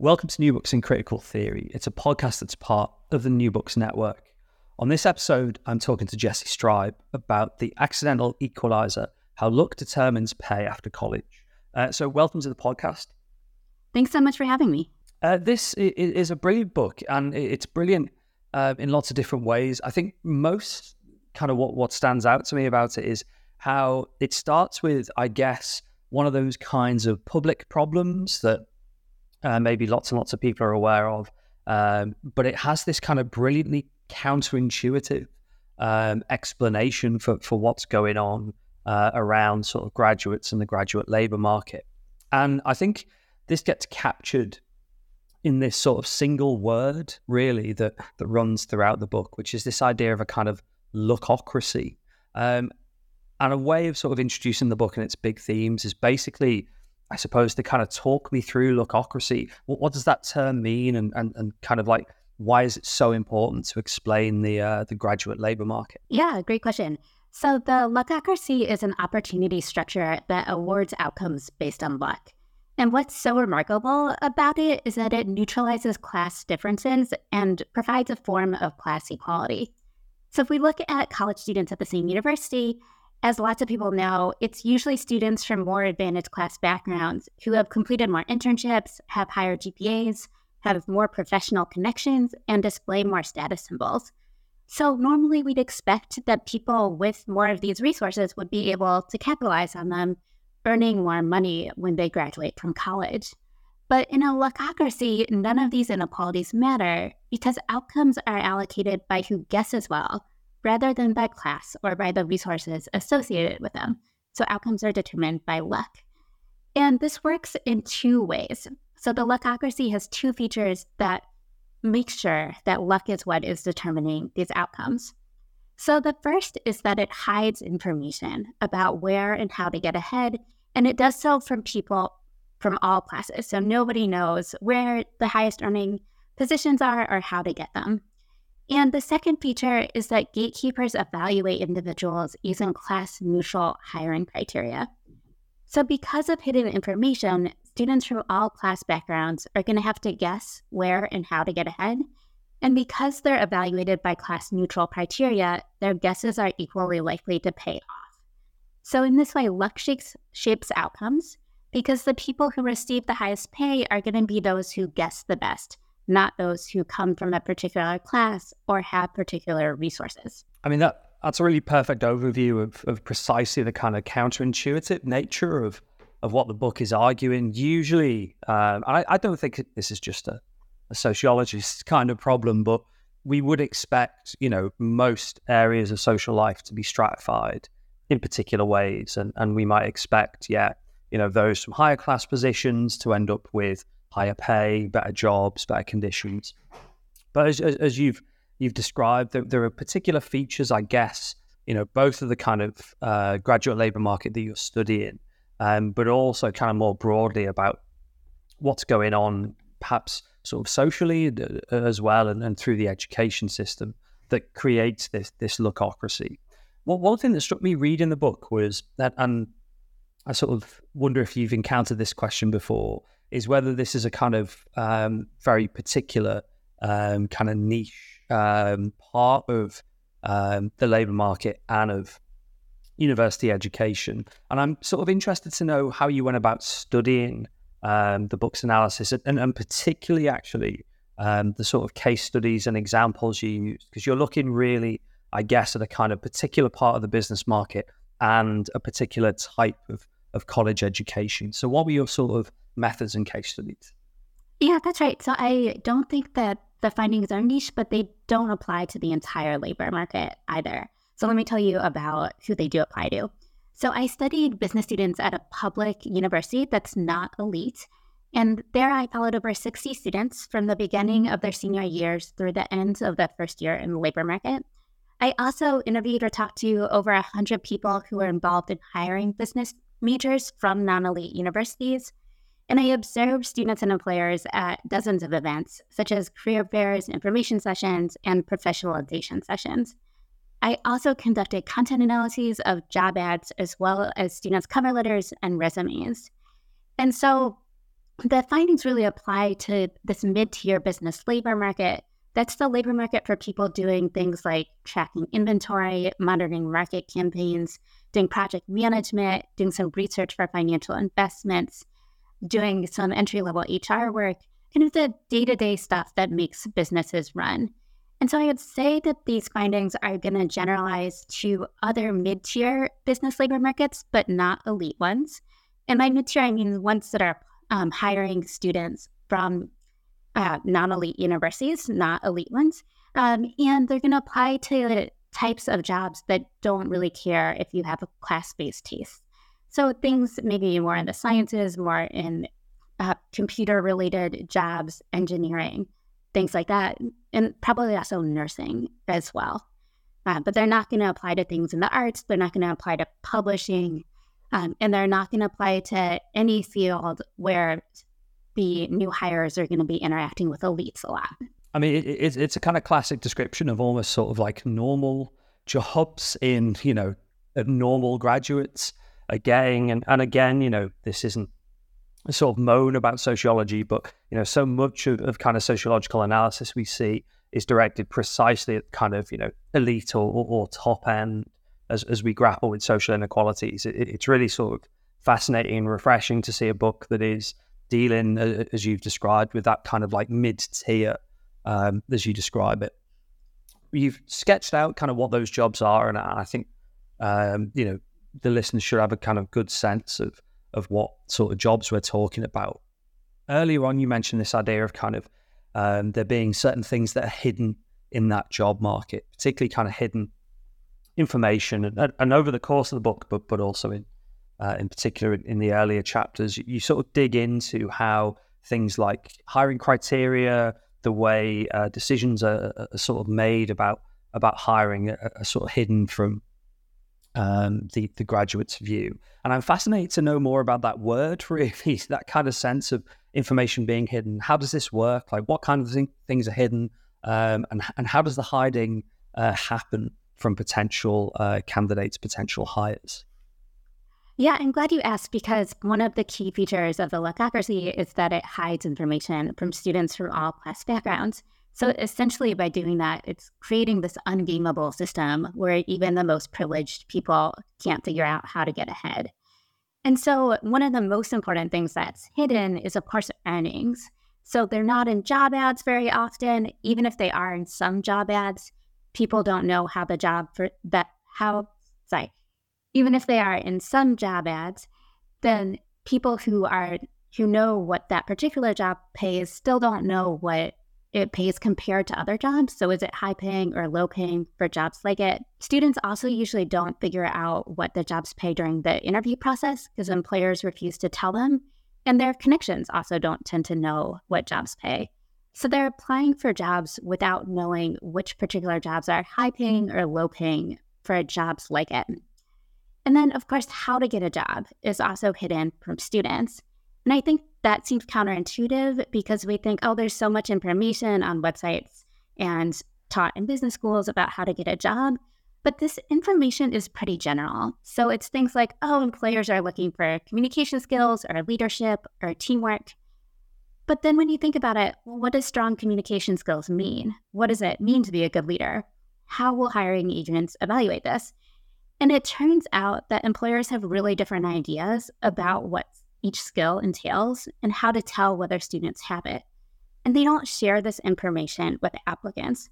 Welcome to New Books in Critical Theory. It's a podcast that's part of the New Books Network. On this episode, I'm talking to Jessi Streib about the accidental equalizer how luck determines pay after college. Uh, so, welcome to the podcast. Thanks so much for having me. Uh, this is a brilliant book, and it's brilliant uh, in lots of different ways. I think most kind of what, what stands out to me about it is how it starts with, I guess, one of those kinds of public problems that uh, maybe lots and lots of people are aware of. Um, but it has this kind of brilliantly counterintuitive um, explanation for, for what's going on uh, around sort of graduates and the graduate labor market. And I think this gets captured in this sort of single word, really, that, that runs throughout the book, which is this idea of a kind of luckocracy. Um, and a way of sort of introducing the book and its big themes is basically I suppose, to kind of talk me through luckocracy. What, what does that term mean, and, and, and kind of like why is it so important to explain the uh, the graduate labor market? Yeah, great question. So the luckocracy is an opportunity structure that awards outcomes based on luck. And what's so remarkable about it is that it neutralizes class differences and provides a form of class equality. So if we look at college students at the same university, as lots of people know, it's usually students from more advantaged class backgrounds who have completed more internships, have higher GPAs, have more professional connections, and display more status symbols. So, normally we'd expect that people with more of these resources would be able to capitalize on them, earning more money when they graduate from college. But in a luckocracy, none of these inequalities matter because outcomes are allocated by who guesses well rather than by class or by the resources associated with them. So outcomes are determined by luck. And this works in two ways. So the luckocracy has two features that make sure that luck is what is determining these outcomes. So the first is that it hides information about where and how to get ahead, and it does so from people from all classes. So nobody knows where the highest earning positions are or how to get them. And the second feature is that gatekeepers evaluate individuals using class neutral hiring criteria. So, because of hidden information, students from all class backgrounds are going to have to guess where and how to get ahead. And because they're evaluated by class neutral criteria, their guesses are equally likely to pay off. So, in this way, luck shapes, shapes outcomes because the people who receive the highest pay are going to be those who guess the best not those who come from a particular class or have particular resources. I mean, that that's a really perfect overview of, of precisely the kind of counterintuitive nature of of what the book is arguing. Usually, um, I, I, don't think this is just a, a sociologist kind of problem, but we would expect, you know, most areas of social life to be stratified in particular ways, and and we might expect, yeah, you know, those from higher class positions to end up with higher pay, better jobs, better conditions. But as, as you've you've described, there, there, are particular features, I guess, you know, both of the kind of uh, graduate labor market that you're studying, um, but also kind of more broadly about what's going on, perhaps sort of socially uh, as well, and, and through the education system that creates this this luckocracy. Well, one thing that struck me reading the book was that, and I sort of wonder if you've encountered this question before, is whether this is a kind of um, very particular um, kind of niche um, part of um, the labour market and of university education. And I'm sort of interested to know how you went about studying um, the book's analysis and, and particularly actually um, the sort of case studies and examples you use, because you're looking really, I guess, at a kind of particular part of the business market and a particular type of, of college education. So, what were your sort of methods and case studies. Yeah, that's right. So I don't think that the findings are niche, but they don't apply to the entire labor market either. So let me tell you about who they do apply to. So I studied business students at a public university that's not elite. And there I followed over 60 students from the beginning of their senior years through the end of the first year in the labor market. I also interviewed or talked to over 100 people who were involved in hiring business majors from non elite universities. And I observed students and employers at dozens of events, such as career fairs, information sessions, and professionalization sessions. I also conducted content analyses of job ads as well as students' cover letters and resumes. And so the findings really apply to this mid tier business labor market. That's the labor market for people doing things like tracking inventory, monitoring market campaigns, doing project management, doing some research for financial investments, doing some entry level HR work, kind of the day to day stuff that makes businesses run. And so I would say that these findings are going to generalize to other mid tier business labor markets, but not elite ones. And by mid tier, I mean ones that are um, hiring students from uh, non elite universities, not elite ones. Um, and they're going to apply to types of jobs that don't really care if you have a class based taste. So things maybe more in the sciences, more in uh, computer related jobs, engineering, things like that, and probably also nursing as well. Uh, but they're not going to apply to things in the arts. They're not going to apply to publishing, um, and they're not going to apply to any field where the new hires are going to be interacting with elites a lot. I mean, it, it's it's a kind of classic description of almost sort of like normal jobs in you know normal graduates again and, and again. You know, this isn't a sort of moan about sociology, but you know, so much of, of kind of sociological analysis we see is directed precisely at kind of you know elite or, or, or top end as as we grapple with social inequalities. It, it's really sort of fascinating and refreshing to see a book that is dealing, as you've described, with that kind of like mid tier um, as you describe it. You've sketched out kind of what those jobs are, and I think um, you know the listeners should have a kind of good sense of of what sort of jobs we're talking about. Earlier on, you mentioned this idea of kind of um, there being certain things that are hidden in that job market, particularly kind of hidden information, and, and over the course of the book, but but also in uh, in particular in the earlier chapters, you sort of dig into how things like hiring criteria, the way uh, decisions are, are, sort of made about about hiring are, are sort of hidden from um, the the graduate's view. And I'm fascinated to know more about that word, really, that kind of sense of information being hidden. How does this work? Like, what kind of thing, things are hidden, um, and and how does the hiding uh, happen from potential uh, candidates, potential hires? Yeah, I'm glad you asked because one of the key features of the Luckocracy is that it hides information from students from all class backgrounds. So essentially, by doing that, it's creating this ungameable system where even the most privileged people can't figure out how to get ahead. And so, one of the most important things that's hidden is, of course, earnings. So, they're not in job ads very often. Even if they are in some job ads, people don't know how the job for that, how, sorry, even if they are in some job ads, then people who are who know what that particular job pays still don't know what it pays compared to other jobs. So is it high paying or low paying for jobs like it? Students also usually don't figure out what the jobs pay during the interview process because employers refuse to tell them. And their connections also don't tend to know what jobs pay. So they're applying for jobs without knowing which particular jobs are high paying or low paying for jobs like it. And then, of course, how to get a job is also hidden from students. And I think that seems counterintuitive because we think, oh, there's so much information on websites and taught in business schools about how to get a job. But this information is pretty general. So it's things like, oh, employers are looking for communication skills or leadership or teamwork. But then when you think about it, what does strong communication skills mean? What does it mean to be a good leader? How will hiring agents evaluate this? And it turns out that employers have really different ideas about what each skill entails and how to tell whether students have it. And they don't share this information with applicants.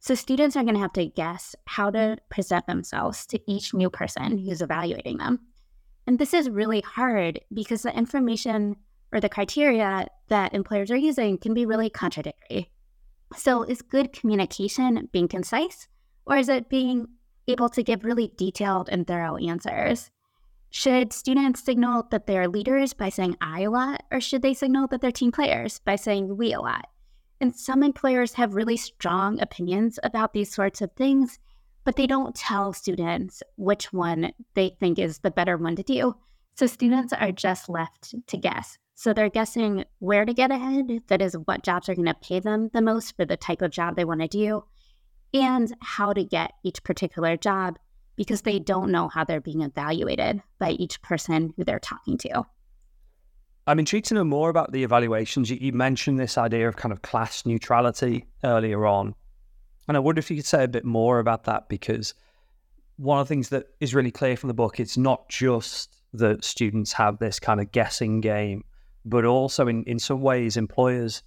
So students are going to have to guess how to mm-hmm. present themselves to each new person who's evaluating them. And this is really hard because the information or the criteria that employers are using can be really contradictory. So, is good communication being concise, or is it being able to give really detailed and thorough answers. Should students signal that they're leaders by saying I a lot, or should they signal that they're team players by saying we a lot? And some employers have really strong opinions about these sorts of things, but they don't tell students which one they think is the better one to do. So students are just left to guess. So they're guessing where to get ahead, that is, what jobs are going to pay them the most for the type of job they want to do, and how to get each particular job because they don't know how they're being evaluated by each person who they're talking to. I'm intrigued to know more about the evaluations. You, mentioned this idea of kind of class neutrality earlier on. And I wonder if you could say a bit more about that because one of the things that is really clear from the book, it's not just that students have this kind of guessing game, but also in, in some ways, employers,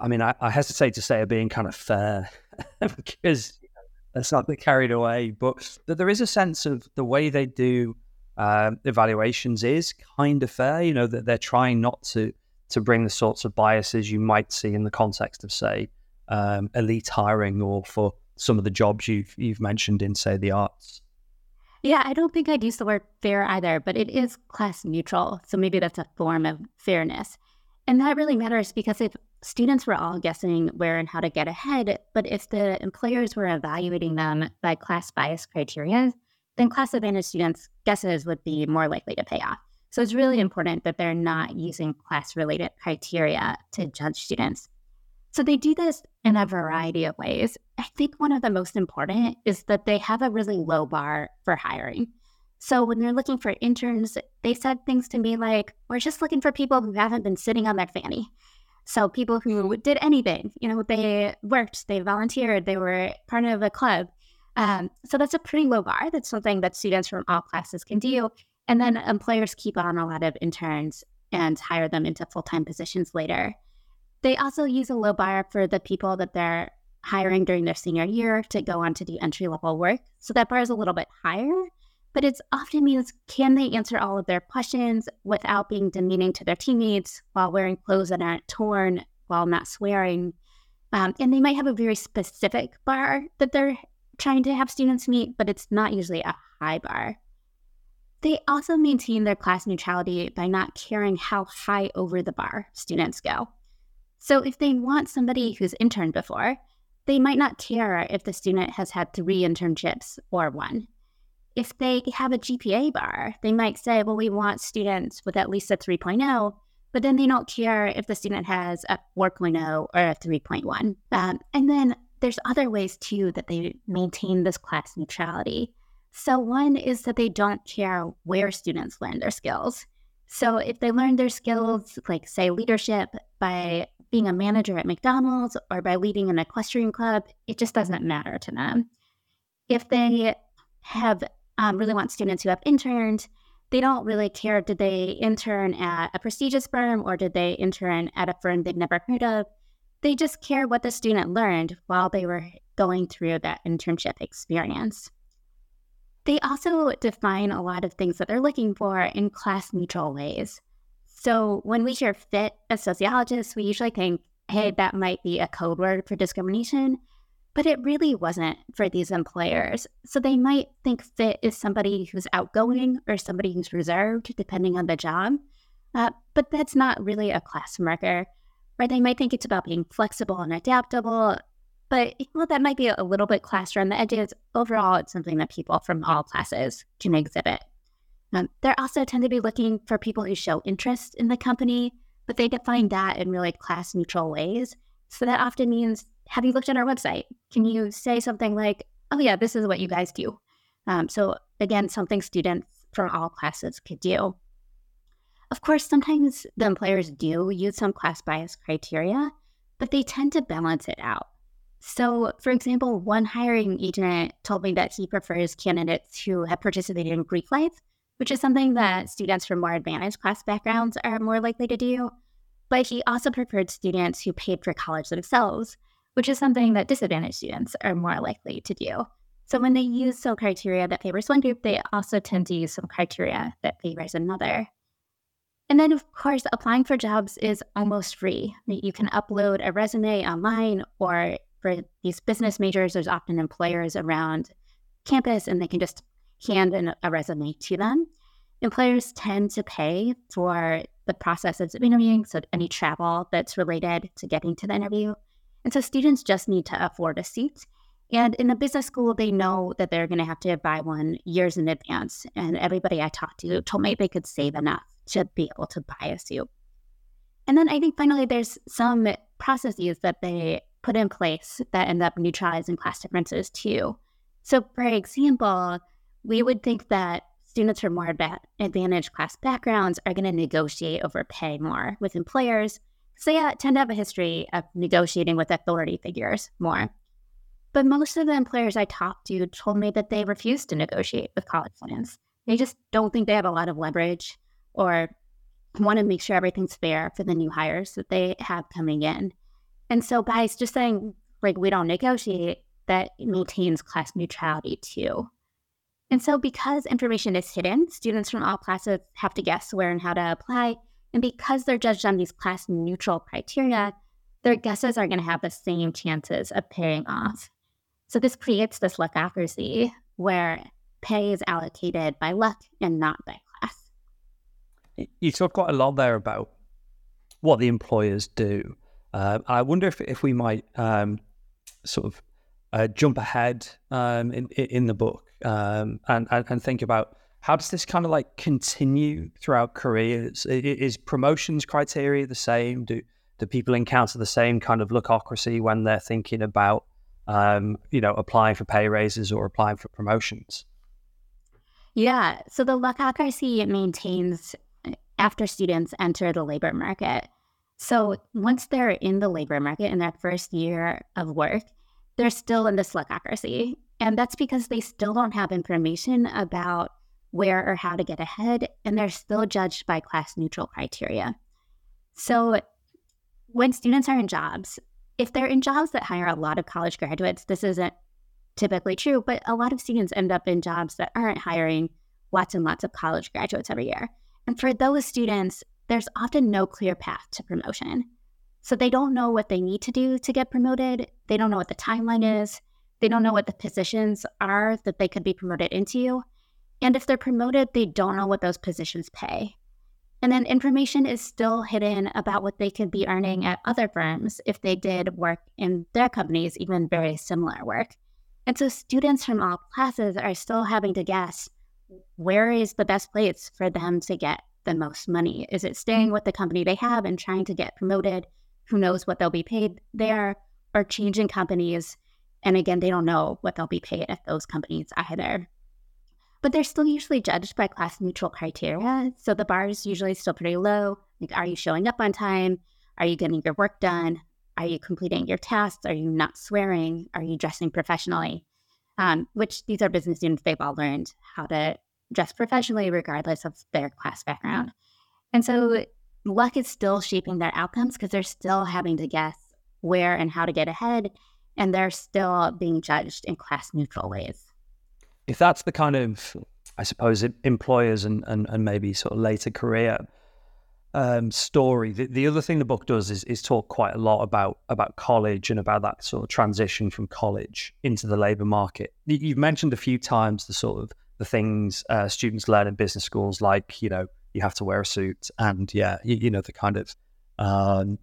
I mean, I, I hesitate to say are being kind of fair because let's not carried away, but that there is a sense of the way they do uh, evaluations is kind of fair. You know that they're trying not to to bring the sorts of biases you might see in the context of, say, um, elite hiring or for some of the jobs you've you've mentioned in, say, the arts. Yeah, I don't think I'd use the word fair either, but it is class neutral. So maybe that's a form of fairness. And that really matters because if students were all guessing where and how to get ahead, but if the employers were evaluating them by class bias criteria, then class advantage students' guesses would be more likely to pay off. So it's really important that they're not using class related criteria to judge students. So they do this in a variety of ways. I think one of the most important is that they have a really low bar for hiring. So when they're looking for interns, they said things to me like, we're just looking for people who haven't been sitting on their fanny. So people who did anything, you know, they worked, they volunteered, they were part of a club. Um, so that's a pretty low bar. That's something that students from all classes can do. And then employers keep on a lot of interns and hire them into full time positions later. They also use a low bar for the people that they're hiring during their senior year to go on to do entry level work. So that bar is a little bit higher, but it's often means can they answer all of their questions without being demeaning to their teammates while wearing clothes that aren't torn, while not swearing. Um, and they might have a very specific bar that they're trying to have students meet, but it's not usually a high bar. They also maintain their class neutrality by not caring how high over the bar students go. So if they want somebody who's interned before, they might not care if the student has had three internships or one. If they have a GPA bar, they might say, well, we want students with at least a 3.0, but then they don't care if the student has a 4.0 or a 3.1. Um, and then there's other ways too that they maintain this class neutrality. So, one is that they don't care where students learn their skills. So, if they learn their skills, like say leadership, by being a manager at McDonald's or by leading an equestrian club, it just doesn't matter to them. If they have um, really want students who have interned, they don't really care did they intern at a prestigious firm or did they intern at a firm they've never heard of they just care what the student learned while they were going through that internship experience. They also define a lot of things that they're looking for in class neutral ways. So when we hear fit as sociologists, we usually think, hey, that might be a code word for discrimination, but it really wasn't for these employers. So they might think fit is somebody who's outgoing or somebody who's reserved, depending on the job. Uh, but that's not really a class marker right? They might think it's about being flexible and adaptable, but well, that might be a little bit class around the edges. Overall, it's something that people from all classes can exhibit. Um, they also tend to be looking for people who show interest in the company, but they define that in really class neutral ways. So that often means, have you looked at our website? Can you say something like, oh, yeah, this is what you guys do? Um, so, again, something students from all classes could do. Of course, sometimes the employers do use some class bias criteria, but they tend to balance it out. So, for example, one hiring agent told me that he prefers candidates who have participated in Greek life, which is something that students from more advantaged class backgrounds are more likely to do. But he also preferred students who paid for college themselves, which is something that disadvantaged students are more likely to do. So when they use some criteria that favors one group, they also tend to use some criteria that favors another. And then, of course, applying for jobs is almost free. You can upload a resume online, or for these business majors, there's often employers around campus and they can just hand in a resume to them. employers tend to pay for the process of interviewing, so any travel that's related to getting to the interview. And so students just need to afford a seat. And in a business school, they know that they're going to have to buy one years in advance. And everybody I talked to told me they could save enough to be able to buy a suit. And then I think finally, there's some processes that they put in place that end up neutralizing class differences too. So, for example, we would think that students from more advantaged class backgrounds are going to negotiate over pay more with employers. So, yeah, tend to have a history of negotiating with authority figures more. But most of the employers I talked to told me that they refuse to negotiate with college students. They just don't think they have a lot of leverage or want to make sure everything's fair for the new hires that they have coming in. And so by just saying, like, we don't negotiate, that maintains class neutrality too. And so because information is hidden, students from all classes have to guess where and how to apply. And because they're judged on these class neutral criteria, their guesses are going to have the same chances of paying off. So this creates this luckocracy where pay is allocated by luck and not by class. You talk quite a lot there about what the employers do. Uh, I wonder if, if we might um, sort of uh, jump ahead um, in, in the book um, and, and, and think about how does this kind of like continue throughout careers? Is promotions criteria the same? Do do people encounter the same kind of luckocracy when they're thinking about um, you know, applying for pay raises or applying for promotions? Yeah. So the luckocracy maintains uh, after students enter the labor market. So once they're in the labor market in their first year of work, they're still in this luckocracy. And that's because they still don't have information about where or how to get ahead, and they're still judged by class neutral criteria. So when students are in jobs, if they're in jobs that hire a lot of college graduates, this isn't typically true, but a lot of students end up in jobs that aren't hiring lots and lots of college graduates every year. And for those students, there's often no clear path to promotion. So they don't know what they need to do to get promoted. They don't know what the timeline is. They don't know what the positions are that they could be promoted into. And if they're promoted, they don't know what those positions pay. And then information is still hidden about what they could be earning at other firms if they did work in their companies, even very similar work. And so students from all classes are still having to guess where is the best place for them to get the most money? Is it staying with the company they have and trying to get promoted? Who knows what they'll be paid there, or changing companies? And again, they don't know what they'll be paid at those companies either but they're still usually judged by class neutral criteria. So the bar is usually still pretty low. Like, are you showing up on time? Are you getting your work done? Are you completing your tasks? Are you not swearing? Are you dressing professionally? Um, which these are business students, they've all learned how to dress professionally regardless of their class background. And so luck is still shaping their outcomes because they're still having to guess where and how to get ahead, and they're still being judged in class neutral ways if that's the kind of, I suppose, employers and, and, and maybe sort of later career um, story, the, the other thing the book does is, is talk quite a lot about about college and about that sort of transition from college into the labour market. You've mentioned a few times the sort of the things uh, students learn in business schools, like you know you have to wear a suit, and yeah, you, you know the kind of um,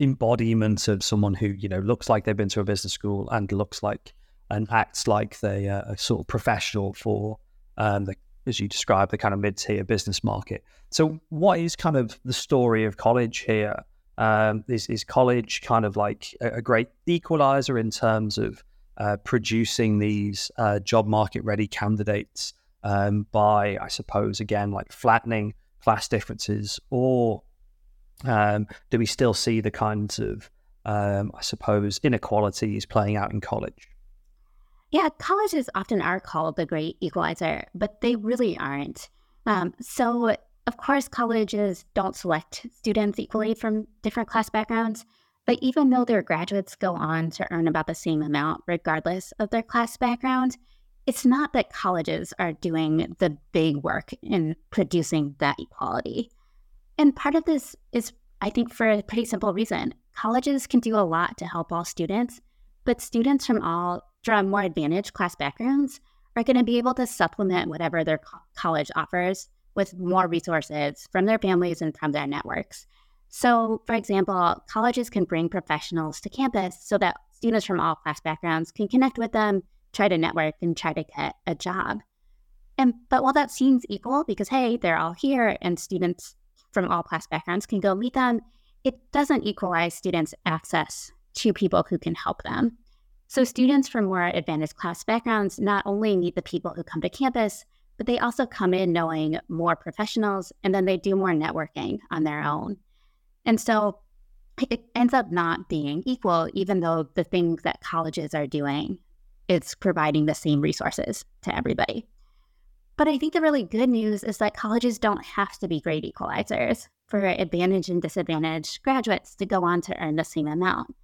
embodiment of someone who you know looks like they've been to a business school and looks like and acts like they are a sort of professional for um, the, as you describe, the kind of mid-tier business market. So, what is kind of the story of college here? Um, is, is college kind of like a, a great equalizer in terms of uh, producing these uh, job market ready candidates um, by, I suppose, again, like flattening class differences, or um, do we still see the kinds of, um, I suppose, inequalities playing out in college? Yeah, colleges often are called the great equalizer, but they really aren't. Um, so, of course, colleges don't select students equally from different class backgrounds, but even though their graduates go on to earn about the same amount regardless of their class background, it's not that colleges are doing the big work in producing that equality. And part of this is, I think, for a pretty simple reason. Colleges can do a lot to help all students, but students from all from more advantaged class backgrounds are going to be able to supplement whatever their co- college offers with more resources from their families and from their networks. So, for example, colleges can bring professionals to campus so that students from all class backgrounds can connect with them, try to network, and try to get a job. And but while that seems equal because hey, they're all here and students from all class backgrounds can go meet them, it doesn't equalize students' access to people who can help them. So students from more advantaged class backgrounds not only meet the people who come to campus, but they also come in knowing more professionals and then they do more networking on their own. And so it ends up not being equal, even though the things that colleges are doing, it's providing the same resources to everybody. But I think the really good news is that colleges don't have to be great equalizers for advantage and disadvantage graduates to go on to earn the same amount.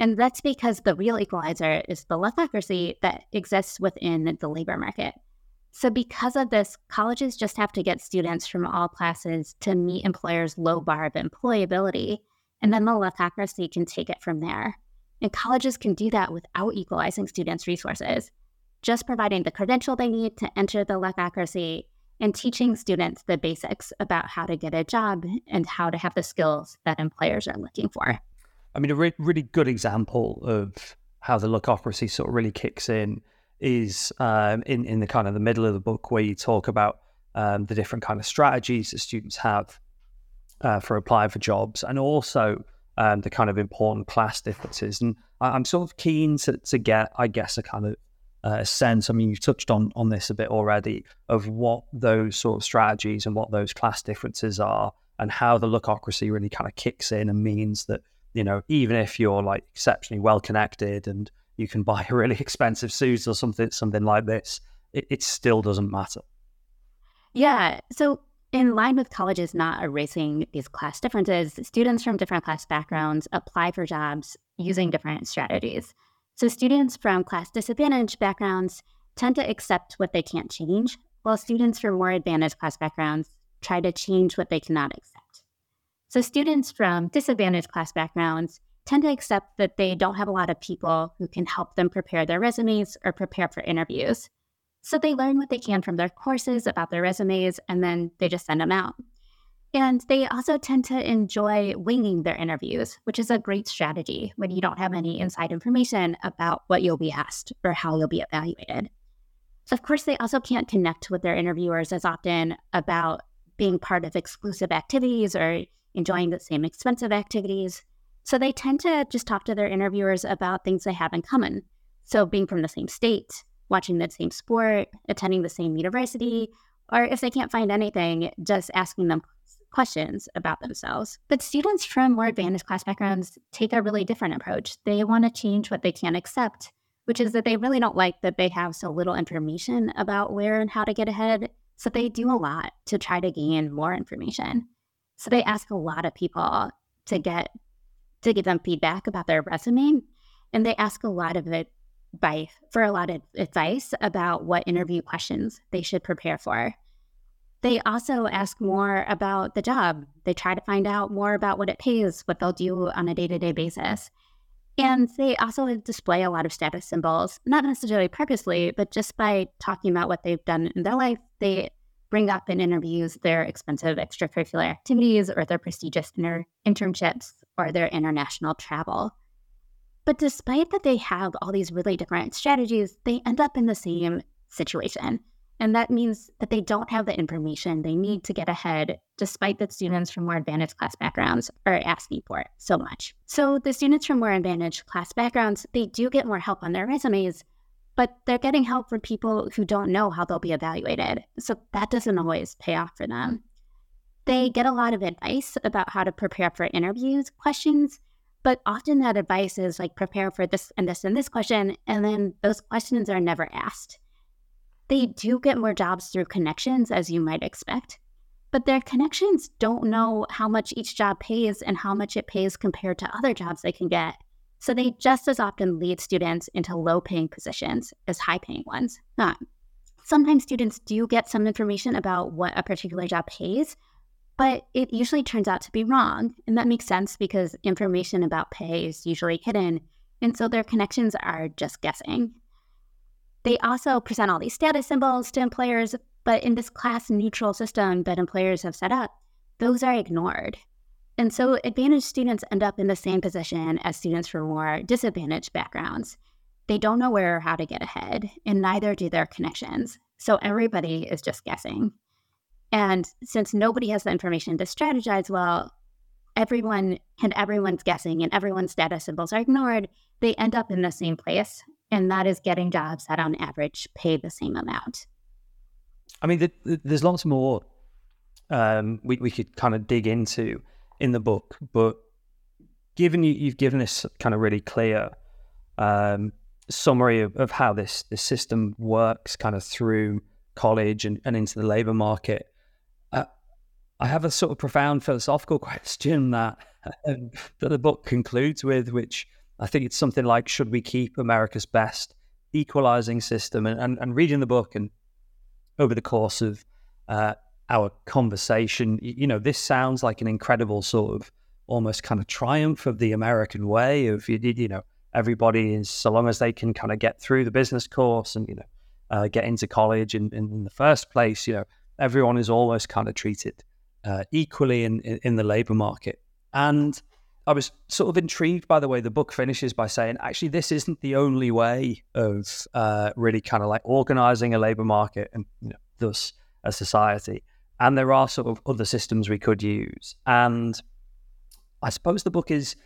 And that's because the real equalizer is the luckocracy that exists within the labor market. So, because of this, colleges just have to get students from all classes to meet employers' low bar of employability, and then the luckocracy can take it from there. And colleges can do that without equalizing students' resources, just providing the credential they need to enter the luckocracy and teaching students the basics about how to get a job and how to have the skills that employers are looking for. I mean, a re- really good example of how the luckocracy sort of really kicks in is um, in in the kind of the middle of the book where you talk about um, the different kind of strategies that students have uh, for applying for jobs, and also um, the kind of important class differences. And I, am sort of keen to, to get, I guess, a kind of uh, sense. I mean, you've touched on on this a bit already of what those sort of strategies and what those class differences are, and how the luckocracy really kind of kicks in and means that you know even if you're like exceptionally well connected and you can buy a really expensive suit or something something like this, it, it still doesn't matter. Yeah. So in line with colleges not erasing these class differences, students from different class backgrounds apply for jobs using different strategies. So students from class disadvantaged backgrounds tend to accept what they can't change, while students from more advantaged class backgrounds try to change what they cannot accept. So students from disadvantaged class backgrounds tend to accept that they don't have a lot of people who can help them prepare their resumes or prepare for interviews. So they learn what they can from their courses about their resumes and then they just send them out. And they also tend to enjoy winging their interviews, which is a great strategy when you don't have any inside information about what you'll be asked or how you'll be evaluated. Of course, they also can't connect with their interviewers as often about being part of exclusive activities or enjoying the same expensive activities. So they tend to just talk to their interviewers about things they have in common. So being from the same state, watching the same sport, attending the same university, or if they can't find anything, just asking them questions about themselves. But students from more advantaged class backgrounds take a really different approach. They want to change what they can't accept, which is that they really don't like that they have so little information about where and how to get ahead. So they do a lot to try to gain more information. So they ask a lot of people to get to give them feedback about their resume. And they ask a lot of it by for a lot of advice about what interview questions they should prepare for. They also ask more about the job. They try to find out more about what it pays, what they'll do on a day to day basis. And they also display a lot of status symbols, not necessarily purposely, but just by talking about what they've done in their life. They bring up in interviews their expensive extracurricular activities or their prestigious inter- internships or their international travel. But despite that they have all these really different strategies, they end up in the same situation. And that means that they don't have the information they need to get ahead, despite that students from more advantaged class backgrounds are asking for it so much. So the students from more advantaged class backgrounds, they do get more help on their resumes, but they're getting help from people who don't know how they'll be evaluated. So that doesn't always pay off for them. They mm-hmm. get a lot of advice about how to prepare for interviews questions, but often that advice is like prepare for this and this and this question, and then those questions are never asked. They do get more jobs through connections, as you might expect, but their connections don't know how much each job pays and how much it pays compared to other jobs they can get. So they just as often lead students into low paying positions as high paying ones. Not. Sometimes students do get some information about what a particular job pays, but it usually turns out to be wrong. And that makes sense because information about pay is usually hidden. And so their connections are just guessing. They also present all these status symbols to employers, But in this class neutral system that employers have set up, those are ignored. And so advantaged students end up in the same position as students from more disadvantaged backgrounds. They don't know where or how to get ahead, and neither do their connections. So everybody is just guessing. And since nobody has the information to strategize well, everyone and everyone's guessing and everyone's status symbols are ignored, they end up in the same place. And that is getting jobs that on average pay the same amount. I mean, the, the, there's lots more um, we, we could kind of dig into in the book, but given you, you've given this kind of really clear um, summary of, of how this, this system works kind of through college and, and into the labor market, uh, I have a sort of profound philosophical question that, um, that the book concludes with, which I think it's something like, should we keep America's best equalizing system? And, and, and reading the book and over the course of uh, our conversation, you know, this sounds like an incredible sort of almost kind of triumph of the American way of, you know, everybody is, so long as they can kind of get through the business course and, you know, uh, get into college in, in, in, the first place, you know, everyone is almost kind of treated uh, equally in, in, in the labor market. And I was sort of intrigued by the way the book finishes by saying, actually, this isn't the only way of uh, really kind of like organizing a labor market and you know, thus a society. And there are sort of other systems we could use. And I suppose the book is,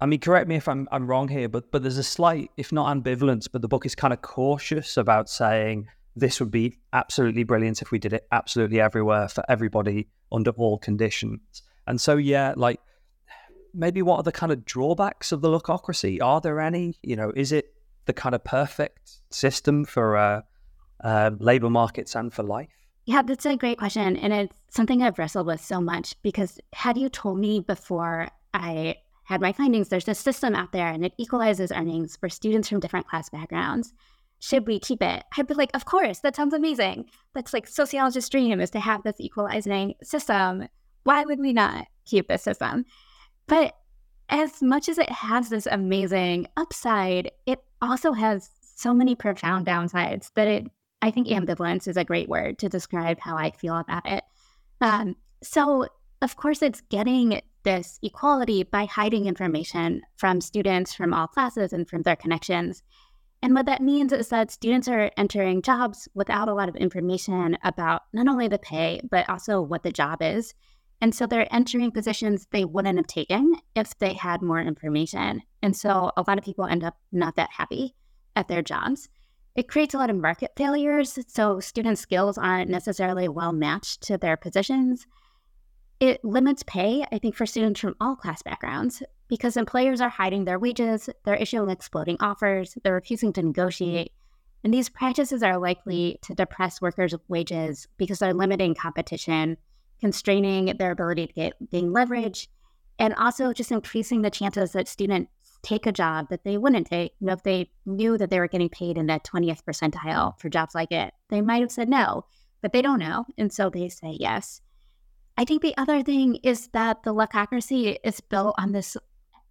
I mean, correct me if I'm, I'm wrong here, but, but there's a slight, if not ambivalence, but the book is kind of cautious about saying this would be absolutely brilliant if we did it absolutely everywhere for everybody under all conditions. And so, yeah, like, maybe what are the kind of drawbacks of the luckocracy? Are there any? You know, is it the kind of perfect system for uh, uh, labor markets and for life? Yeah, that's a great question. And it's something I've wrestled with so much because had you told me before I had my findings, there's this system out there and it equalizes earnings for students from different class backgrounds. Should we keep it? I'd be like, of course, that sounds amazing. That's like sociologist's dream is to have this equalizing system. Why would we not keep this system? But as much as it has this amazing upside, it also has so many profound downsides that it, I think ambivalence is a great word to describe how I feel about it. Um, so, of course, it's getting this equality by hiding information from students from all classes and from their connections. And what that means is that students are entering jobs without a lot of information about not only the pay, but also what the job is and so they're entering positions they wouldn't have taken if they had more information. And so a lot of people end up not that happy at their jobs. It creates a lot of market failures. So student skills aren't necessarily well matched to their positions. It limits pay, I think, for students from all class backgrounds because employers are hiding their wages, they're issuing exploding offers, they're refusing to negotiate. And these practices are likely to depress workers' wages because they're limiting competition constraining their ability to get, gain leverage, and also just increasing the chances that students take a job that they wouldn't take. You know, if they knew that they were getting paid in the 20th percentile for jobs like it, they might have said no, but they don't know. And so they say yes. I think the other thing is that the luckocracy is built on this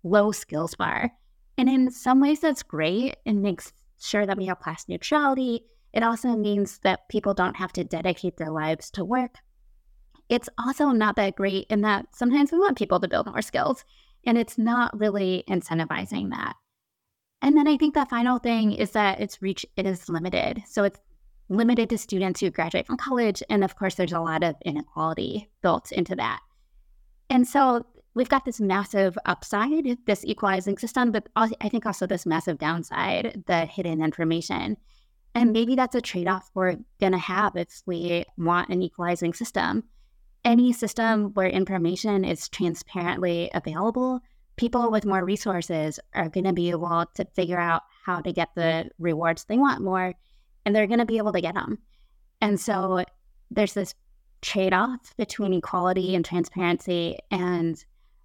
low skills bar. And in some ways, that's great and makes sure that we have class neutrality. It also means that people don't have to dedicate their lives to work it's also not that great in that sometimes we want people to build more skills and it's not really incentivizing that. And then I think the final thing is that its reach it is limited. So it's limited to students who graduate from college. And of course, there's a lot of inequality built into that. And so we've got this massive upside, this equalizing system, but I think also this massive downside, the hidden information. And maybe that's a trade off we're going to have if we want an equalizing system any system where information is transparently available, people with more resources are going to be able to figure out how to get the rewards they want more, and they're going to be able to get them. And so there's this trade off between equality and transparency. And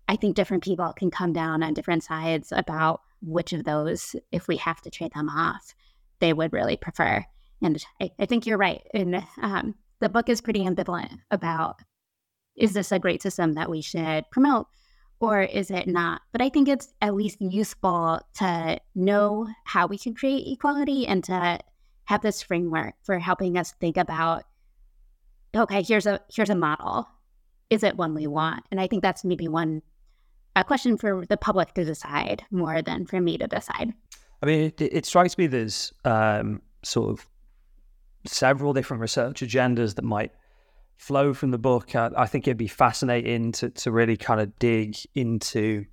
I think different people can come down on different sides about which of those, if we have to trade them off, they would really prefer. And I, I think you're right. And um, the book is pretty ambivalent about is this a great system that we should promote or is it not? But I think it's at least useful to know how we can create equality and to have this framework for helping us think about okay, here's a here's a model. Is it one we want? And I think that's maybe one a question for the public to decide more than for me to decide. I mean, it, it strikes me there's um, sort of several different research agendas that might flow from the book. I, I think it'd be fascinating to, to really kind of dig into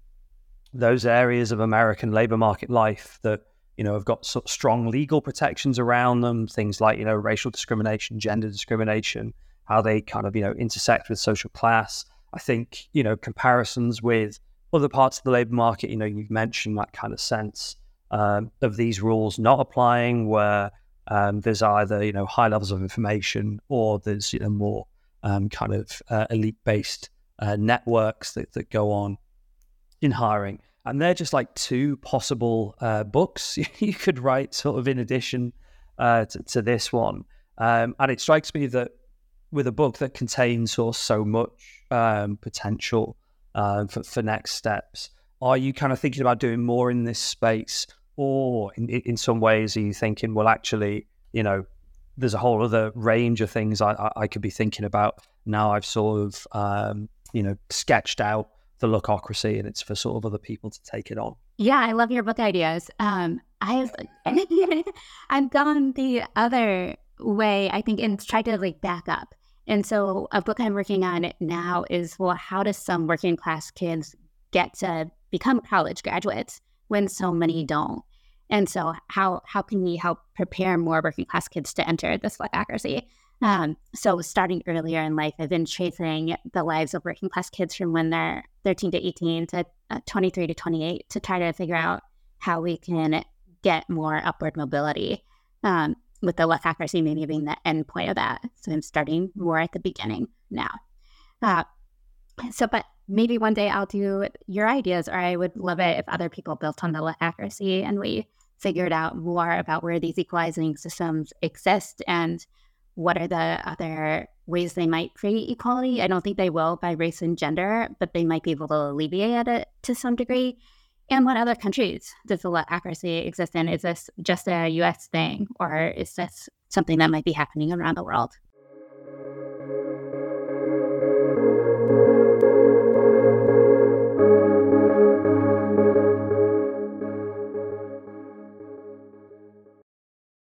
those areas of American labor market life that you know have got sort of strong legal protections around them. Things like you know racial discrimination, gender discrimination, how they kind of you know intersect with social class. I think you know comparisons with other parts of the labor market. You know, you've mentioned that kind of sense um, of these rules not applying, where um, there's either you know high levels of information or there's you know more um, kind of uh, elite based uh, networks that, that go on in hiring. And they're just like two possible uh, books you could write, sort of in addition uh, to, to, this one. Um, and it strikes me that with a book that contains of so much um, potential uh, for, for next steps, are you kind of thinking about doing more in this space? Or in, in some ways, are you thinking, well, actually, you know, there's a whole other range of things I, I, I could be thinking about now I've sort of, um, you know, sketched out the luckocracy and it's for sort of other people to take it on. Yeah, I love your book ideas. Um, I've I've gone the other way, I think, and tried to like back up. And so a book I'm working on now is well, how does some working class kids get to become college graduates when so many don't? And so how how can we help prepare more working class kids to enter this luckocracy? Um, so starting earlier in life, I've been tracing the lives of working class kids from when they're 13 to 18 to uh, 23 to 28 to try to figure out how we can get more upward mobility. Um, with the luckocracy maybe being the end point of that. So I'm starting more at the beginning now. Uh, so, but maybe one day I'll do your ideas, or I would love it if other people built on the luckocracy and we figured out more about where these equalizing systems exist and what are the other ways they might create equality? I don't think they will by race and gender, but they might be able to alleviate it to some degree. And what other countries does the luckocracy exist in? Is this just a US thing or is this something that might be happening around the world?